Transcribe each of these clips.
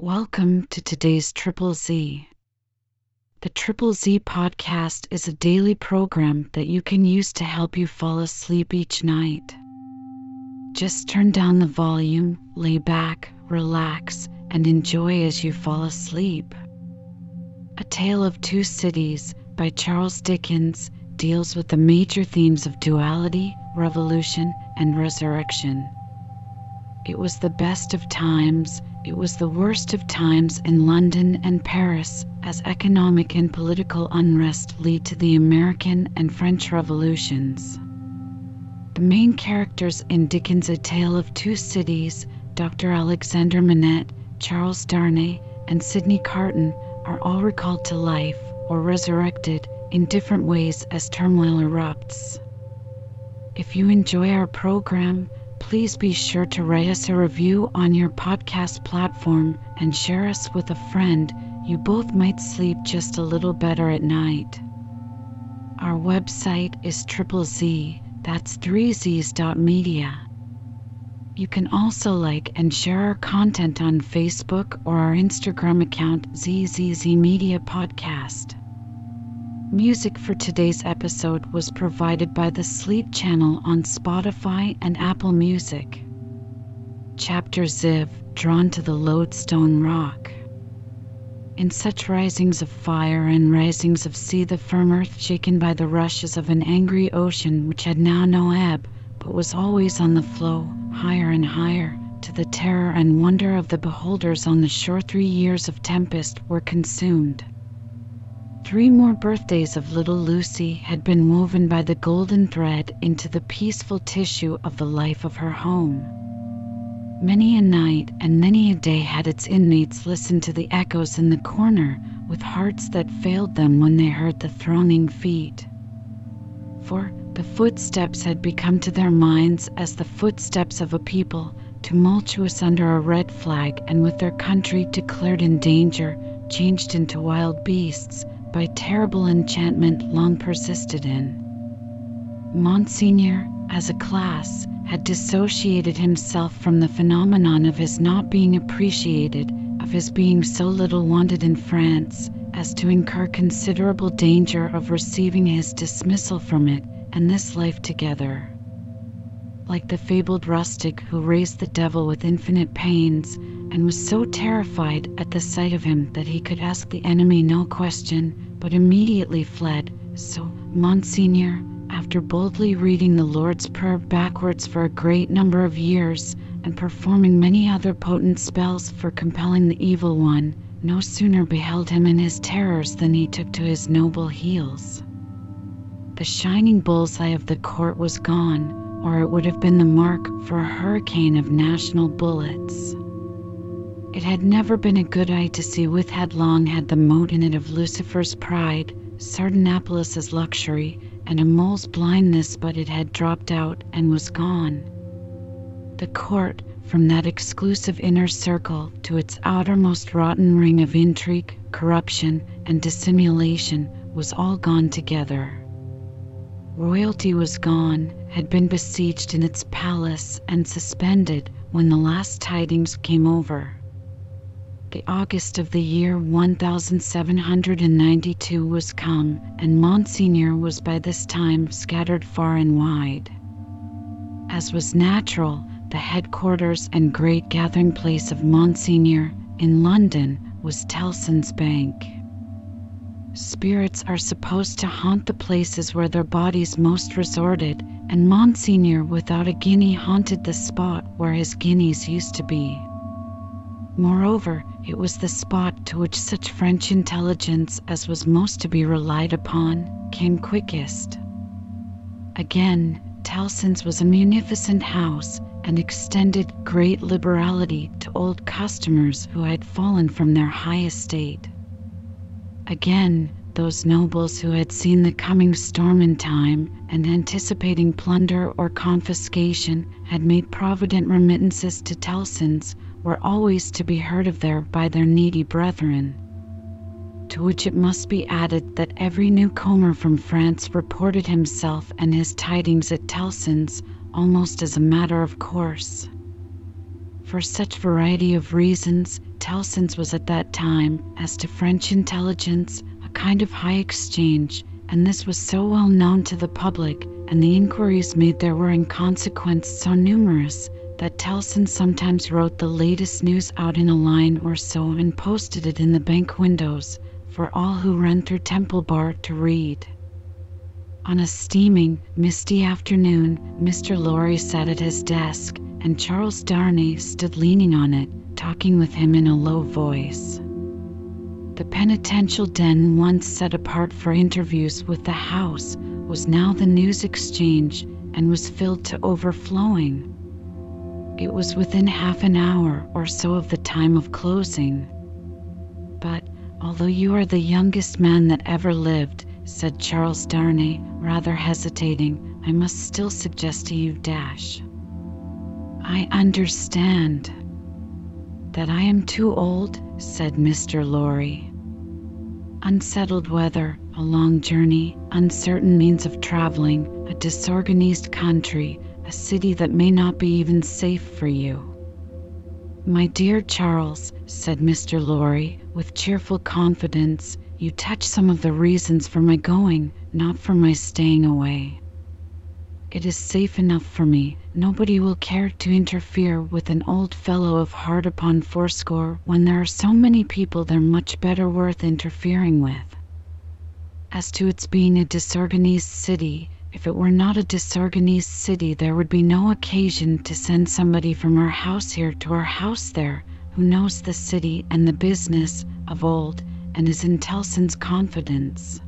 Welcome to today's Triple Z. The Triple Z podcast is a daily program that you can use to help you fall asleep each night. Just turn down the volume, lay back, relax, and enjoy as you fall asleep. A Tale of Two Cities by Charles Dickens deals with the major themes of duality, revolution, and resurrection. It was the best of times, it was the worst of times in London and Paris as economic and political unrest lead to the American and French revolutions. The main characters in Dickens' A Tale of Two Cities, Dr. Alexander Manette, Charles Darnay, and Sydney Carton, are all recalled to life or resurrected in different ways as turmoil erupts. If you enjoy our program, please be sure to write us a review on your podcast platform and share us with a friend. You both might sleep just a little better at night. Our website is triple Z, that's three Z's dot media. You can also like and share our content on Facebook or our Instagram account ZZZ Media Podcast. Music for today's episode was provided by the Sleep Channel on Spotify and Apple Music. Chapter Ziv Drawn to the Lodestone Rock. In such risings of fire and risings of sea, the firm earth shaken by the rushes of an angry ocean which had now no ebb, but was always on the flow, higher and higher, to the terror and wonder of the beholders on the shore, three years of tempest were consumed. Three more birthdays of little Lucy had been woven by the golden thread into the peaceful tissue of the life of her home. Many a night and many a day had its inmates listened to the echoes in the corner with hearts that failed them when they heard the thronging feet. For the footsteps had become to their minds as the footsteps of a people tumultuous under a red flag and with their country declared in danger, changed into wild beasts by terrible enchantment long persisted in. Monseigneur, as a class, had dissociated himself from the phenomenon of his not being appreciated, of his being so little wanted in France, as to incur considerable danger of receiving his dismissal from it and this life together. Like the fabled rustic who raised the devil with infinite pains, and was so terrified at the sight of him that he could ask the enemy no question, but immediately fled, so Monseigneur, after boldly reading the Lord's Prayer backwards for a great number of years, and performing many other potent spells for compelling the evil one, no sooner beheld him in his terrors than he took to his noble heels. The shining bull's-eye of the court was gone, or it would have been the mark for a hurricane of national bullets. It had never been a good eye to see with had long had the mote in it of Lucifer's pride, Sardanapalus' luxury, and a mole's blindness, but it had dropped out and was gone. The court, from that exclusive inner circle to its outermost rotten ring of intrigue, corruption, and dissimulation, was all gone together. Royalty was gone, had been besieged in its palace and suspended when the last tidings came over. The August of the year 1792 was come, and Monseigneur was by this time scattered far and wide. As was natural, the headquarters and great gathering place of Monseigneur in London was Tellson's Bank. Spirits are supposed to haunt the places where their bodies most resorted, and Monseigneur without a guinea haunted the spot where his guineas used to be. Moreover, it was the spot to which such French intelligence as was most to be relied upon came quickest. Again, Tellson's was a munificent house and extended great liberality to old customers who had fallen from their high estate. Again, those nobles who had seen the coming storm in time and anticipating plunder or confiscation had made provident remittances to Tellson's were always to be heard of there by their needy brethren. To which it must be added that every newcomer from France reported himself and his tidings at Tellson's almost as a matter of course. For such variety of reasons, Tellson's was at that time, as to French intelligence, a kind of high exchange, and this was so well known to the public, and the inquiries made there were in consequence so numerous, that Tellson sometimes wrote the latest news out in a line or so and posted it in the bank windows for all who ran through Temple Bar to read. On a steaming, misty afternoon, Mr. Lorry sat at his desk, and Charles Darnay stood leaning on it, talking with him in a low voice. The penitential den, once set apart for interviews with the House, was now the news exchange and was filled to overflowing. It was within half an hour or so of the time of closing. But although you are the youngest man that ever lived, said Charles Darnay, rather hesitating, I must still suggest to you Dash. I understand. That I am too old, said Mr. Lorry unsettled weather, a long journey, uncertain means of traveling, a disorganized country, a city that may not be even safe for you. My dear Charles, said Mr. Lorry, with cheerful confidence, you touch some of the reasons for my going, not for my staying away. It is safe enough for me. Nobody will care to interfere with an old fellow of heart upon fourscore when there are so many people they're much better worth interfering with. As to its being a disorganized city, if it were not a disorganized city there would be no occasion to send somebody from our house here to our house there, who knows the city and the business of old and is in Tellson's confidence.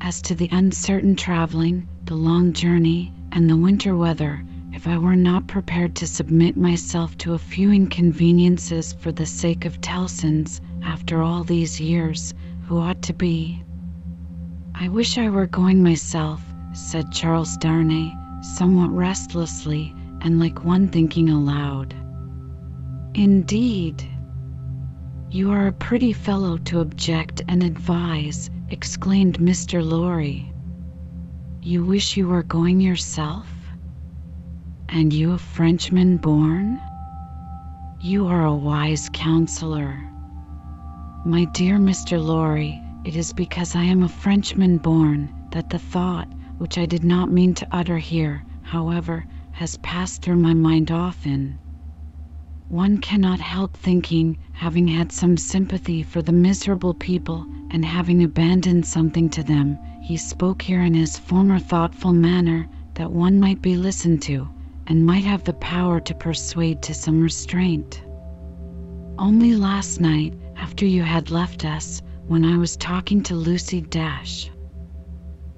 As to the uncertain traveling, the long journey, and the winter weather, if I were not prepared to submit myself to a few inconveniences for the sake of Tellson's, after all these years, who ought to be. I wish I were going myself, said Charles Darnay, somewhat restlessly and like one thinking aloud. Indeed. You are a pretty fellow to object and advise, exclaimed Mr. Lorry. You wish you were going yourself? And you a Frenchman born? You are a wise counselor. My dear Mr. Lorry, it is because I am a Frenchman born that the thought, which I did not mean to utter here, however, has passed through my mind often. One cannot help thinking, having had some sympathy for the miserable people and having abandoned something to them, he spoke here in his former thoughtful manner, that one might be listened to and might have the power to persuade to some restraint. Only last night, after you had left us, when I was talking to Lucy Dash.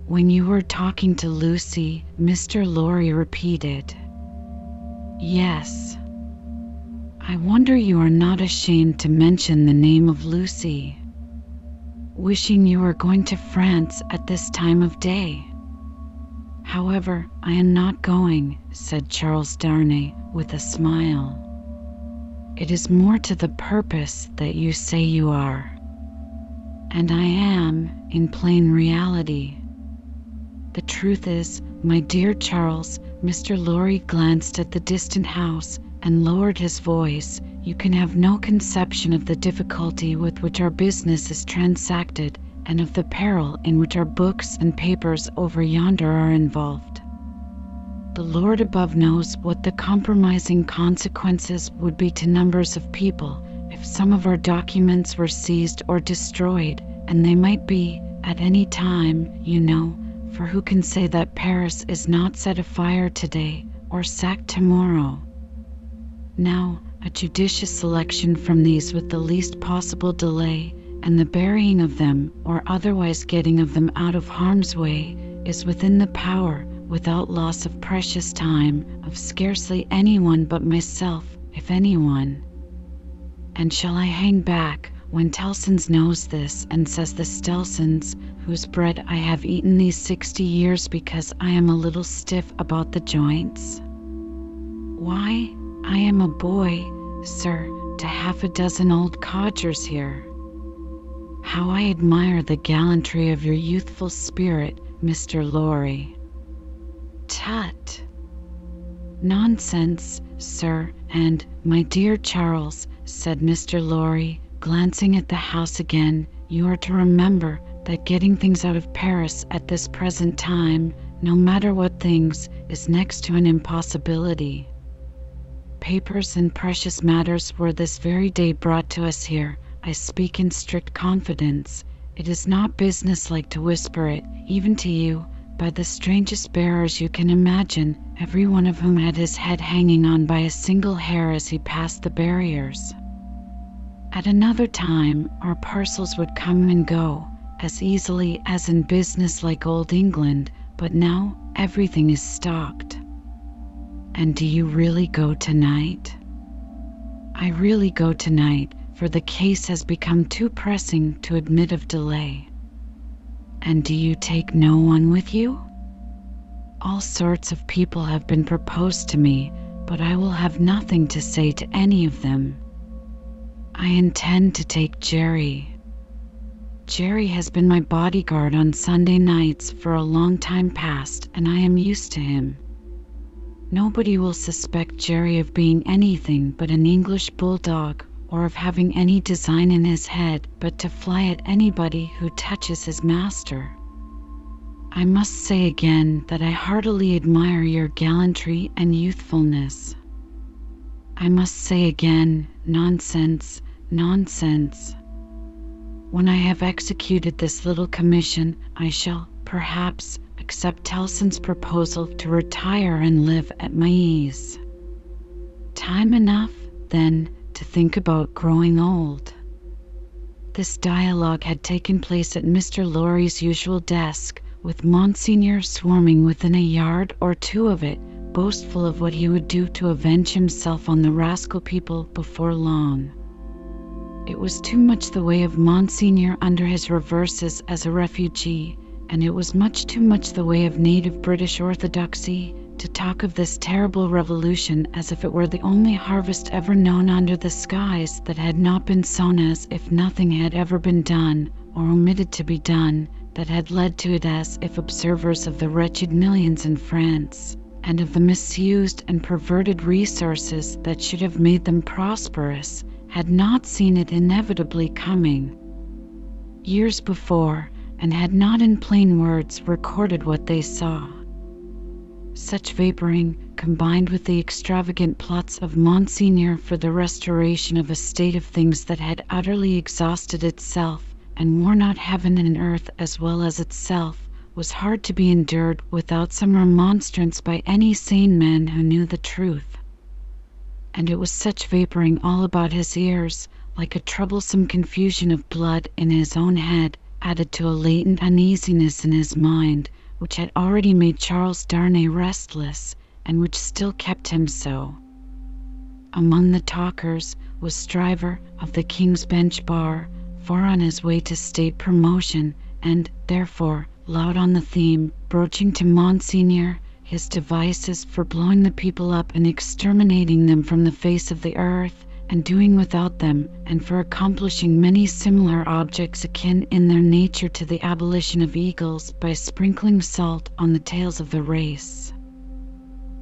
When you were talking to Lucy, Mr. Lorry repeated. Yes. I wonder you are not ashamed to mention the name of Lucy. Wishing you were going to France at this time of day. However, I am not going, said Charles Darnay with a smile. It is more to the purpose that you say you are. And I am, in plain reality. The truth is, my dear Charles, Mr. Lorry glanced at the distant house and lowered his voice, you can have no conception of the difficulty with which our business is transacted and of the peril in which our books and papers over yonder are involved. The Lord above knows what the compromising consequences would be to numbers of people if some of our documents were seized or destroyed, and they might be, at any time, you know, for who can say that Paris is not set afire today or sacked tomorrow? Now, a judicious selection from these with the least possible delay, and the burying of them or otherwise getting of them out of harm's way, is within the power, without loss of precious time, of scarcely anyone but myself, if anyone. And shall I hang back when Tellson's knows this and says the Stelsons, whose bread I have eaten these sixty years because I am a little stiff about the joints? Why? I am a boy, sir, to half a dozen old codgers here. How I admire the gallantry of your youthful spirit, Mr. Lorry. Tut! Nonsense, sir, and, my dear Charles, said Mr. Lorry, glancing at the house again, you are to remember that getting things out of Paris at this present time, no matter what things, is next to an impossibility. Papers and precious matters were this very day brought to us here. I speak in strict confidence. It is not businesslike to whisper it, even to you, by the strangest bearers you can imagine, every one of whom had his head hanging on by a single hair as he passed the barriers. At another time, our parcels would come and go as easily as in business like old England, but now everything is stocked. And do you really go tonight? I really go tonight, for the case has become too pressing to admit of delay. And do you take no one with you? All sorts of people have been proposed to me, but I will have nothing to say to any of them. I intend to take Jerry. Jerry has been my bodyguard on Sunday nights for a long time past, and I am used to him. Nobody will suspect Jerry of being anything but an English bulldog or of having any design in his head but to fly at anybody who touches his master. I must say again that I heartily admire your gallantry and youthfulness. I must say again, nonsense, nonsense. When I have executed this little commission, I shall, perhaps, accept Tellson's proposal to retire and live at my ease. Time enough, then, to think about growing old. This dialogue had taken place at Mr. Lorry's usual desk, with Monseigneur swarming within a yard or two of it, boastful of what he would do to avenge himself on the rascal people before long. It was too much the way of Monseigneur under his reverses as a refugee, and it was much too much the way of native British orthodoxy to talk of this terrible revolution as if it were the only harvest ever known under the skies that had not been sown, as if nothing had ever been done, or omitted to be done, that had led to it, as if observers of the wretched millions in France, and of the misused and perverted resources that should have made them prosperous, had not seen it inevitably coming. Years before, and had not in plain words recorded what they saw. Such vaporing, combined with the extravagant plots of Monseigneur for the restoration of a state of things that had utterly exhausted itself and worn out heaven and earth as well as itself, was hard to be endured without some remonstrance by any sane man who knew the truth. And it was such vaporing all about his ears, like a troublesome confusion of blood in his own head, added to a latent uneasiness in his mind, which had already made Charles Darnay restless, and which still kept him so. Among the talkers was Stryver of the King's Bench Bar, far on his way to state promotion, and, therefore, loud on the theme, broaching to Monseigneur his devices for blowing the people up and exterminating them from the face of the earth, and doing without them, and for accomplishing many similar objects akin in their nature to the abolition of eagles by sprinkling salt on the tails of the race.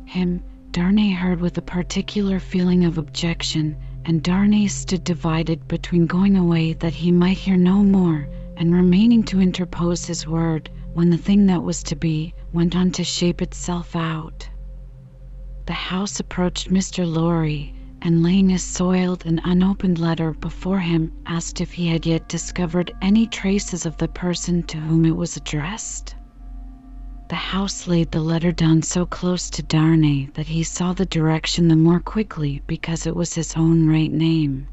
Him Darnay heard with a particular feeling of objection, and Darnay stood divided between going away that he might hear no more, and remaining to interpose his word when the thing that was to be went on to shape itself out. The house approached Mr. Lorry, and laying a soiled and unopened letter before him, asked if he had yet discovered any traces of the person to whom it was addressed. The house laid the letter down so close to Darnay that he saw the direction the more quickly because it was his own right name.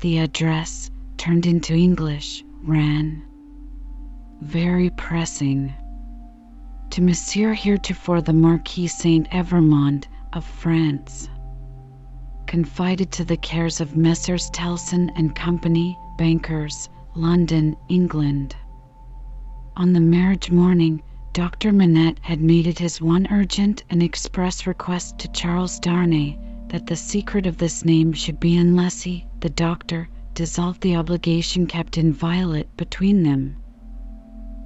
The address, turned into English, ran Very pressing. To Monsieur heretofore the Marquis Saint Evrémonde of France confided to the cares of Messrs. Tellson and Company, bankers, London, England. On the marriage morning, Dr. Manette had made it his one urgent and express request to Charles Darnay that the secret of this name should be unless he, the doctor, dissolved the obligation kept inviolate between them.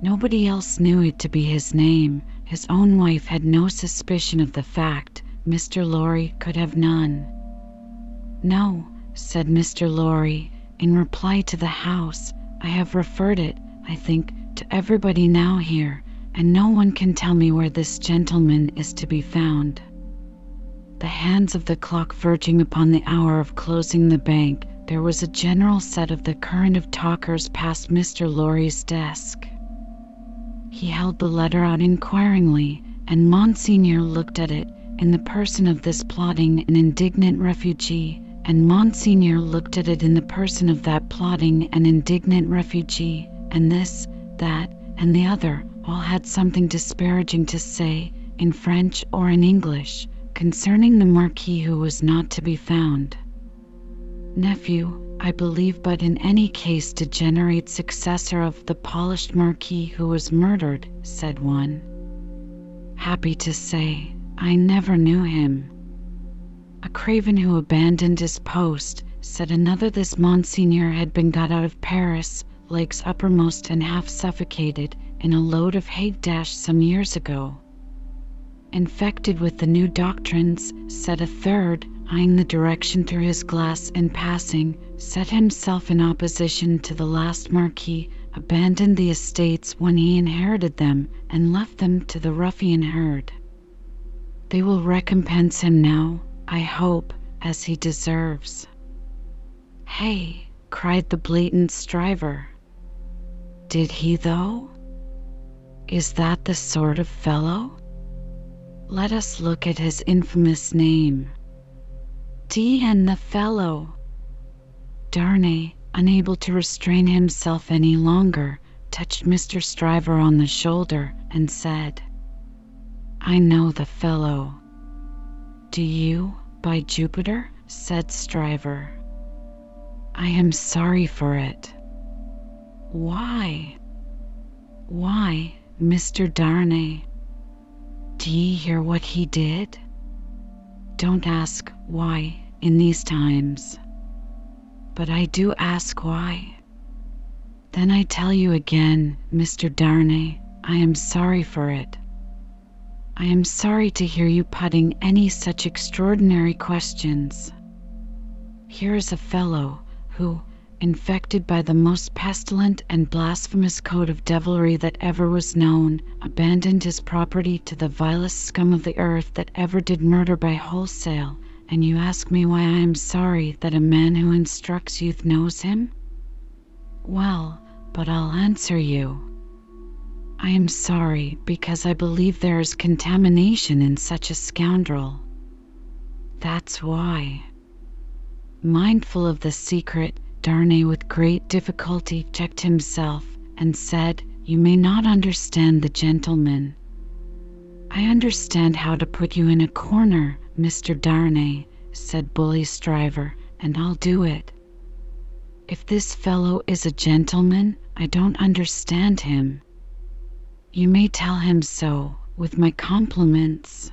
Nobody else knew it to be his name. His own wife had no suspicion of the fact. Mr. Lorry could have none. No, said Mr. Lorry, in reply to the house. I have referred it, I think, to everybody now here, and no one can tell me where this gentleman is to be found. The hands of the clock verging upon the hour of closing the bank, there was a general set of the current of talkers past Mr. Lorry's desk. He held the letter out inquiringly, and Monseigneur looked at it in the person of this plotting and indignant refugee, and Monseigneur looked at it in the person of that plotting and indignant refugee, and this, that, and the other all had something disparaging to say, in French or in English, concerning the Marquis who was not to be found. Nephew, I believe, but in any case degenerate successor of the polished Marquis who was murdered, said one. Happy to say, I never knew him. A craven who abandoned his post, said another. This Monseigneur had been got out of Paris, legs uppermost and half suffocated, in a load of hay dash some years ago. Infected with the new doctrines, said a third, eyeing the direction through his glass in passing, set himself in opposition to the last Marquis, abandoned the estates when he inherited them, and left them to the ruffian herd. They will recompense him now, I hope, as he deserves. Hey! cried the blatant Stryver. Did he, though? Is that the sort of fellow? Let us look at his infamous name. D and the fellow. Darnay, unable to restrain himself any longer, touched Mr. Stryver on the shoulder and said, I know the fellow. Do you, by Jupiter? said Stryver. I am sorry for it. Why? Why, Mr. Darnay? Do ye hear what he did? Don't ask why in these times. But I do ask why. Then I tell you again, Mr. Darnay, I am sorry for it. I am sorry to hear you putting any such extraordinary questions. Here is a fellow who, infected by the most pestilent and blasphemous code of devilry that ever was known, abandoned his property to the vilest scum of the earth that ever did murder by wholesale, and you ask me why I am sorry that a man who instructs youth knows him? Well, but I'll answer you. I am sorry because I believe there is contamination in such a scoundrel. That's why. Mindful of the secret, Darnay with great difficulty checked himself, and said, You may not understand the gentleman. I understand how to put you in a corner, Mr. Darnay, said Bully Stryver, and I'll do it. If this fellow is a gentleman, I don't understand him. You may tell him so, with my compliments.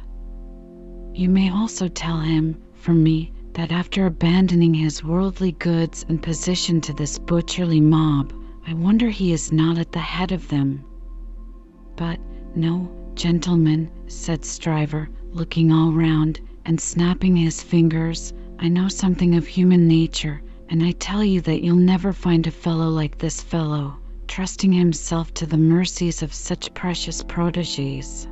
You may also tell him, from me, that after abandoning his worldly goods and position to this butcherly mob, I wonder he is not at the head of them. But, no, gentlemen, said Stryver, looking all round, and snapping his fingers, I know something of human nature, and I tell you that you'll never find a fellow like this fellow, trusting himself to the mercies of such precious proteges.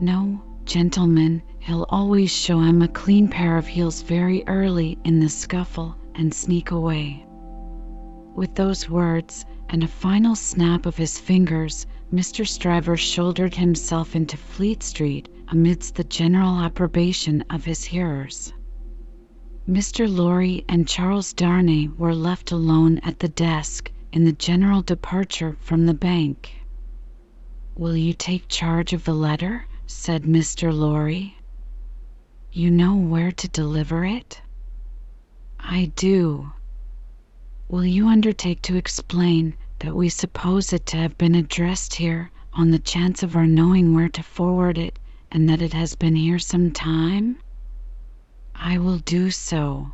No, gentlemen, he'll always show him a clean pair of heels very early in the scuffle and sneak away. With those words, and a final snap of his fingers, Mr. Stryver shouldered himself into Fleet Street amidst the general approbation of his hearers. Mr. Lorry and Charles Darnay were left alone at the desk in the general departure from the bank. Will you take charge of the letter? said Mr. Lorry. You know where to deliver it? I do. Will you undertake to explain that we suppose it to have been addressed here on the chance of our knowing where to forward it, and that it has been here some time? I will do so.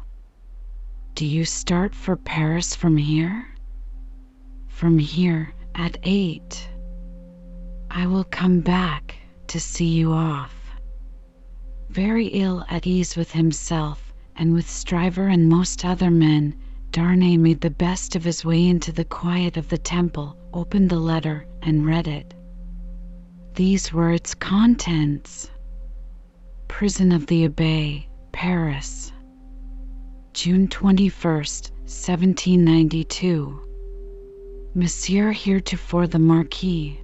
Do you start for Paris from here? From here at eight. I will come back to see you off. Very ill at ease with himself, and with Stryver and most other men, Darnay made the best of his way into the quiet of the temple, opened the letter, and read it. These were its contents: Prison of the Abbaye, Paris, June 21st, 1792. Monsieur heretofore the Marquis,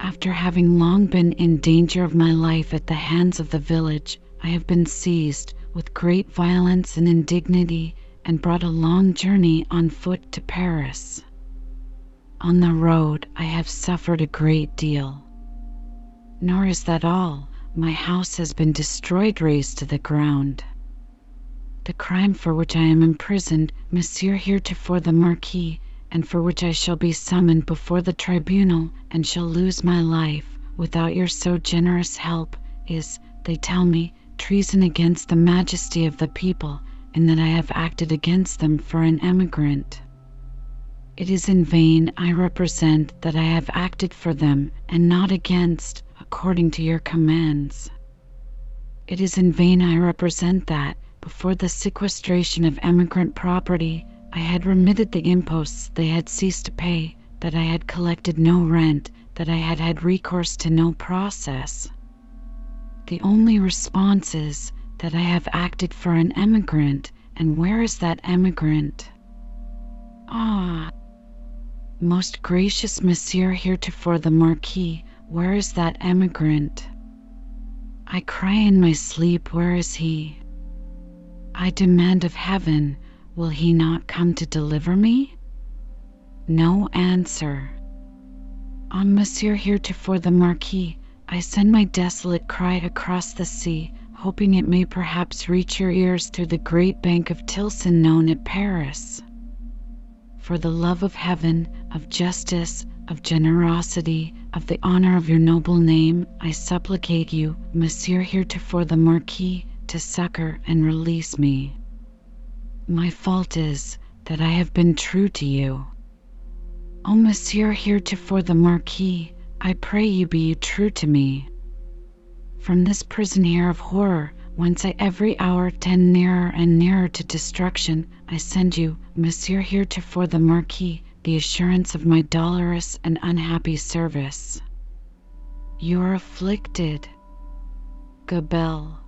After having long been in danger of my life at the hands of the village, I have been seized with great violence and indignity, and brought a long journey on foot to Paris. On the road I have suffered a great deal. Nor is that all. My house has been destroyed, razed to the ground. The crime for which I am imprisoned, Monsieur heretofore the Marquis, and for which I shall be summoned before the tribunal, and shall lose my life, without your so generous help, is, they tell me, treason against the majesty of the people, and that I have acted against them for an emigrant. It is in vain I represent that I have acted for them, and not against, according to your commands. It is in vain I represent that, before the sequestration of emigrant property, I had remitted the imposts they had ceased to pay, that I had collected no rent, that I had had recourse to no process. The only response is, that I have acted for an emigrant, and where is that emigrant? Ah! Most gracious Monsieur heretofore the Marquis, where is that emigrant? I cry in my sleep, where is he? I demand of Heaven, will he not come to deliver me? No answer. On Monsieur heretofore the Marquis, I send my desolate cry across the sea, hoping it may perhaps reach your ears through the great bank of Tellson known at Paris. For the love of Heaven, of justice, of generosity, of the honor of your noble name, I supplicate you, Monsieur heretofore the Marquis, to succor and release me. My fault is, that I have been true to you. O Monsieur heretofore the Marquis, I pray you be true to me. From this prison here of horror, whence I every hour tend nearer and nearer to destruction, I send you, Monsieur heretofore the Marquis, the assurance of my dolorous and unhappy service. You are afflicted. Gabelle.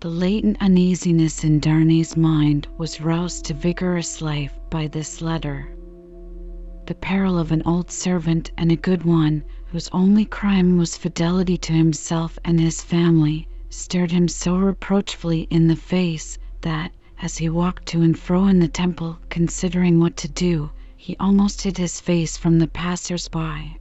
The latent uneasiness in Darnay's mind was roused to vigorous life by this letter. The peril of an old servant and a good one, whose only crime was fidelity to himself and his family, stared him so reproachfully in the face that, as he walked to and fro in the temple, considering what to do, he almost hid his face from the passers by.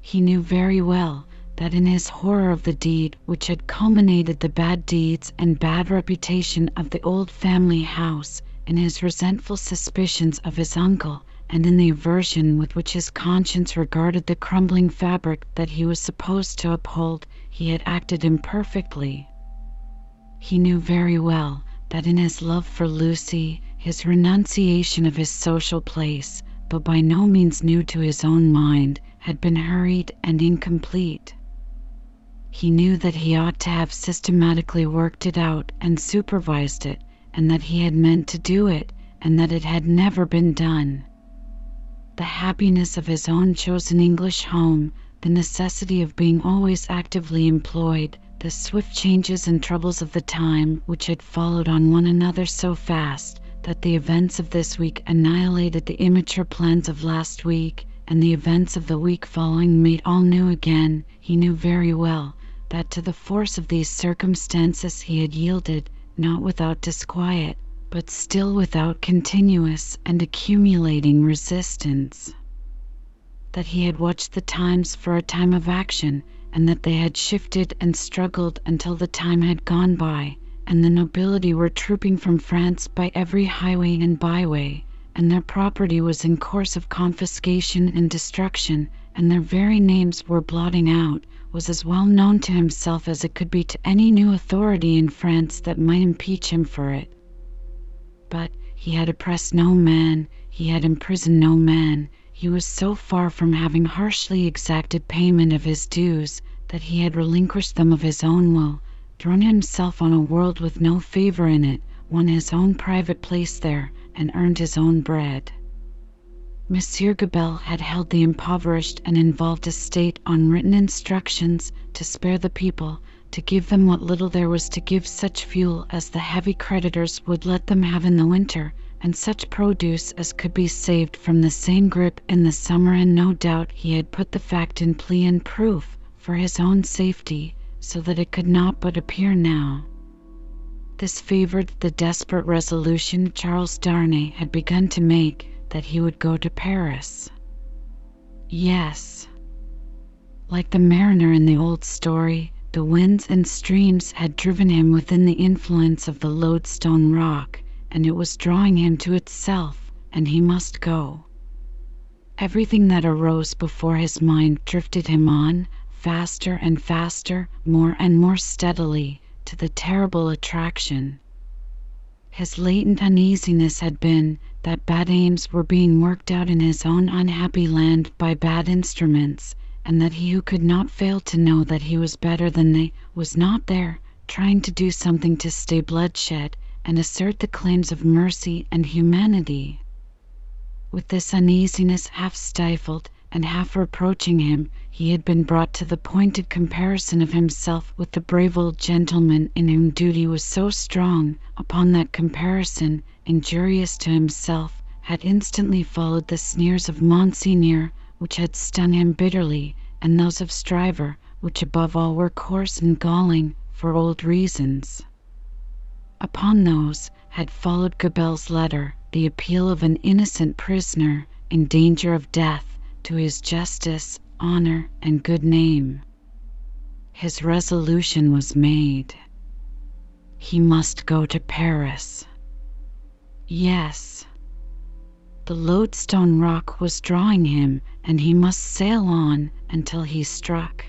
He knew very well that in his horror of the deed which had culminated the bad deeds and bad reputation of the old family house, in his resentful suspicions of his uncle, and in the aversion with which his conscience regarded the crumbling fabric that he was supposed to uphold, he had acted imperfectly. He knew very well that in his love for Lucy, his renunciation of his social place, but by no means new to his own mind, had been hurried and incomplete. He knew that he ought to have systematically worked it out and supervised it, and that he had meant to do it, and that it had never been done the happiness of his own chosen English home, the necessity of being always actively employed, the swift changes and troubles of the time which had followed on one another so fast that the events of this week annihilated the immature plans of last week, and the events of the week following made all new again, he knew very well that to the force of these circumstances he had yielded, not without disquiet but still without continuous and accumulating resistance; that he had watched the times for a time of action, and that they had shifted and struggled until the time had gone by, and the nobility were trooping from France by every highway and byway, and their property was in course of confiscation and destruction, and their very names were blotting out, was as well known to himself as it could be to any new authority in France that might impeach him for it. But he had oppressed no man, he had imprisoned no man; he was so far from having harshly exacted payment of his dues, that he had relinquished them of his own will, thrown himself on a world with no favor in it, won his own private place there, and earned his own bread. Monsieur Gabelle had held the impoverished and involved estate on written instructions to spare the people, to give them what little there was to give such fuel as the heavy creditors would let them have in the winter, and such produce as could be saved from the same grip in the summer, and no doubt he had put the fact in plea and proof for his own safety, so that it could not but appear now. This favored the desperate resolution Charles Darnay had begun to make that he would go to Paris. Yes, like the mariner in the old story, the winds and streams had driven him within the influence of the lodestone rock, and it was drawing him to itself, and he must go. Everything that arose before his mind drifted him on, faster and faster, more and more steadily, to the terrible attraction. His latent uneasiness had been that bad aims were being worked out in his own unhappy land by bad instruments, and that he who could not fail to know that he was better than they was not there, trying to do something to stay bloodshed and assert the claims of mercy and humanity. With this uneasiness half stifled and half reproaching him, he had been brought to the pointed comparison of himself with the brave old gentleman in whom duty was so strong. Upon that comparison, injurious to himself, had instantly followed the sneers of Monseigneur, which had stung him bitterly, and those of Stryver, which above all were coarse and galling, for old reasons. Upon those had followed Gabelle's letter, the appeal of an innocent prisoner in danger of death to his justice honor, and good name. His resolution was made. He must go to Paris. Yes. The lodestone rock was drawing him, and he must sail on until he struck.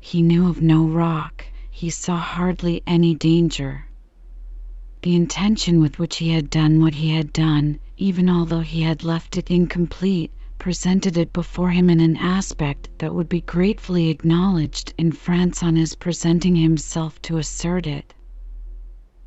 He knew of no rock, he saw hardly any danger. The intention with which he had done what he had done, even although he had left it incomplete, presented it before him in an aspect that would be gratefully acknowledged in France on his presenting himself to assert it.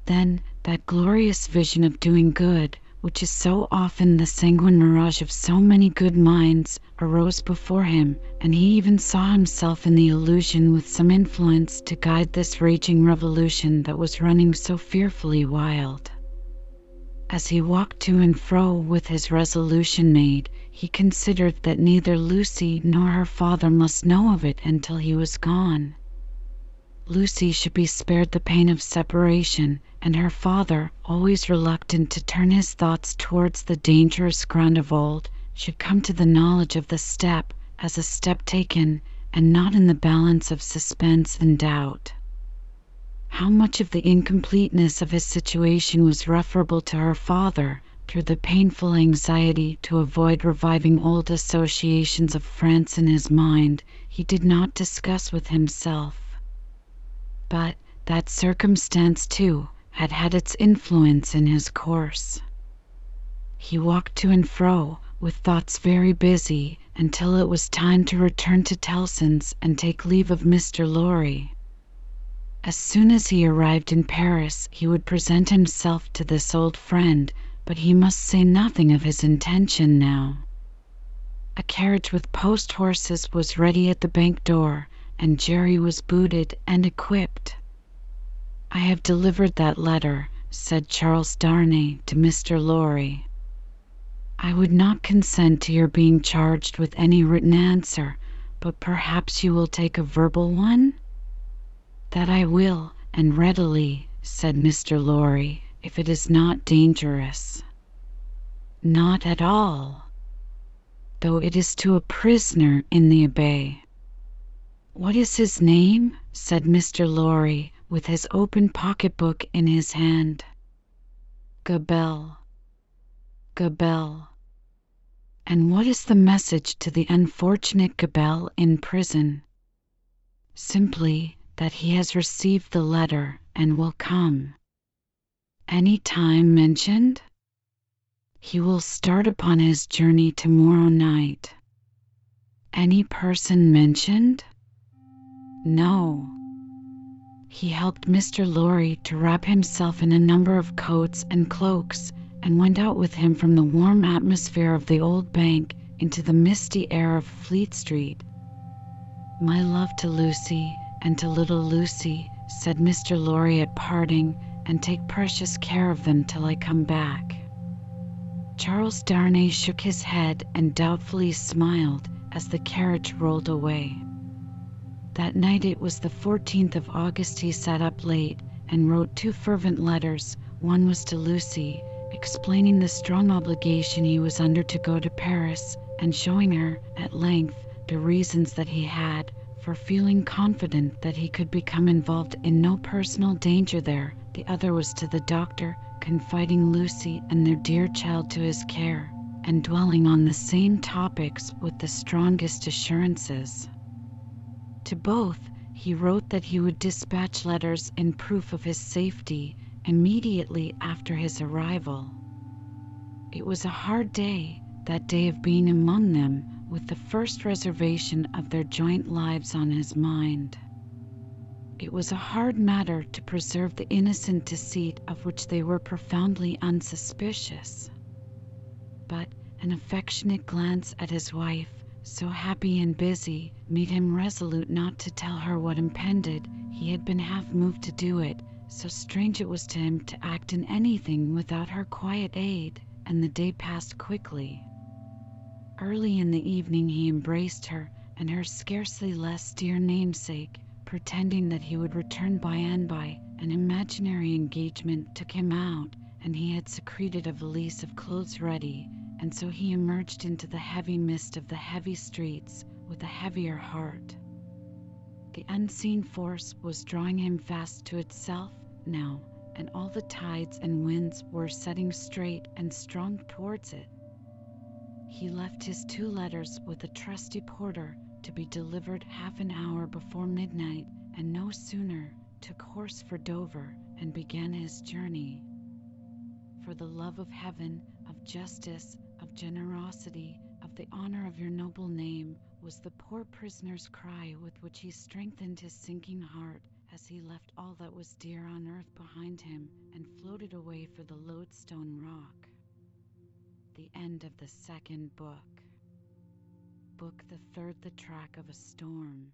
Then that glorious vision of doing good, which is so often the sanguine mirage of so many good minds, arose before him, and he even saw himself in the illusion with some influence to guide this raging revolution that was running so fearfully wild. As he walked to and fro with his resolution made, he considered that neither Lucy nor her father must know of it until he was gone. Lucy should be spared the pain of separation, and her father, always reluctant to turn his thoughts towards the dangerous ground of old, should come to the knowledge of the step as a step taken, and not in the balance of suspense and doubt. How much of the incompleteness of his situation was referable to her father, through the painful anxiety to avoid reviving old associations of France in his mind, he did not discuss with himself. But that circumstance, too, had had its influence in his course. He walked to and fro, with thoughts very busy, until it was time to return to Tellson's and take leave of Mr. Lorry. As soon as he arrived in Paris he would present himself to this old friend but he must say nothing of his intention now. A carriage with post horses was ready at the bank door, and Jerry was booted and equipped. "I have delivered that letter," said Charles Darnay to Mr. Lorry. "I would not consent to your being charged with any written answer, but perhaps you will take a verbal one?" "That I will, and readily," said Mr. Lorry if it is not dangerous. Not at all, though it is to a prisoner in the Abbaye. What is his name? said Mr. Lorry, with his open pocketbook in his hand. Gabelle. Gabelle. And what is the message to the unfortunate Gabelle in prison? Simply that he has received the letter and will come. Any time mentioned? He will start upon his journey tomorrow night. Any person mentioned? No. he helped Mr. Lorry to wrap himself in a number of coats and cloaks and went out with him from the warm atmosphere of the old bank into the misty air of Fleet Street. My love to Lucy and to little Lucy, said Mr. Lorry at parting, and take precious care of them till I come back. Charles Darnay shook his head and doubtfully smiled as the carriage rolled away. That night it was the 14th of August he sat up late and wrote two fervent letters. One was to Lucy, explaining the strong obligation he was under to go to Paris, and showing her, at length, the reasons that he had for feeling confident that he could become involved in no personal danger there. The other was to the doctor, confiding Lucy and their dear child to his care, and dwelling on the same topics with the strongest assurances. To both, he wrote that he would dispatch letters in proof of his safety immediately after his arrival. It was a hard day, that day of being among them, with the first reservation of their joint lives on his mind. It was a hard matter to preserve the innocent deceit of which they were profoundly unsuspicious. But an affectionate glance at his wife, so happy and busy, made him resolute not to tell her what impended. He had been half moved to do it, so strange it was to him to act in anything without her quiet aid, and the day passed quickly. Early in the evening he embraced her and her scarcely less dear namesake, pretending that he would return by and by. An imaginary engagement took him out, and he had secreted a valise of clothes ready, and so he emerged into the heavy mist of the heavy streets with a heavier heart. The unseen force was drawing him fast to itself now, and all the tides and winds were setting straight and strong towards it. He left his two letters with a trusty porter to be delivered half an hour before midnight, and no sooner took horse for Dover and began his journey. For the love of heaven, of justice, of generosity, of the honor of your noble name, was the poor prisoner's cry with which he strengthened his sinking heart as he left all that was dear on earth behind him and floated away for the lodestone rock the end of the second book. Book the third, The Track of a Storm.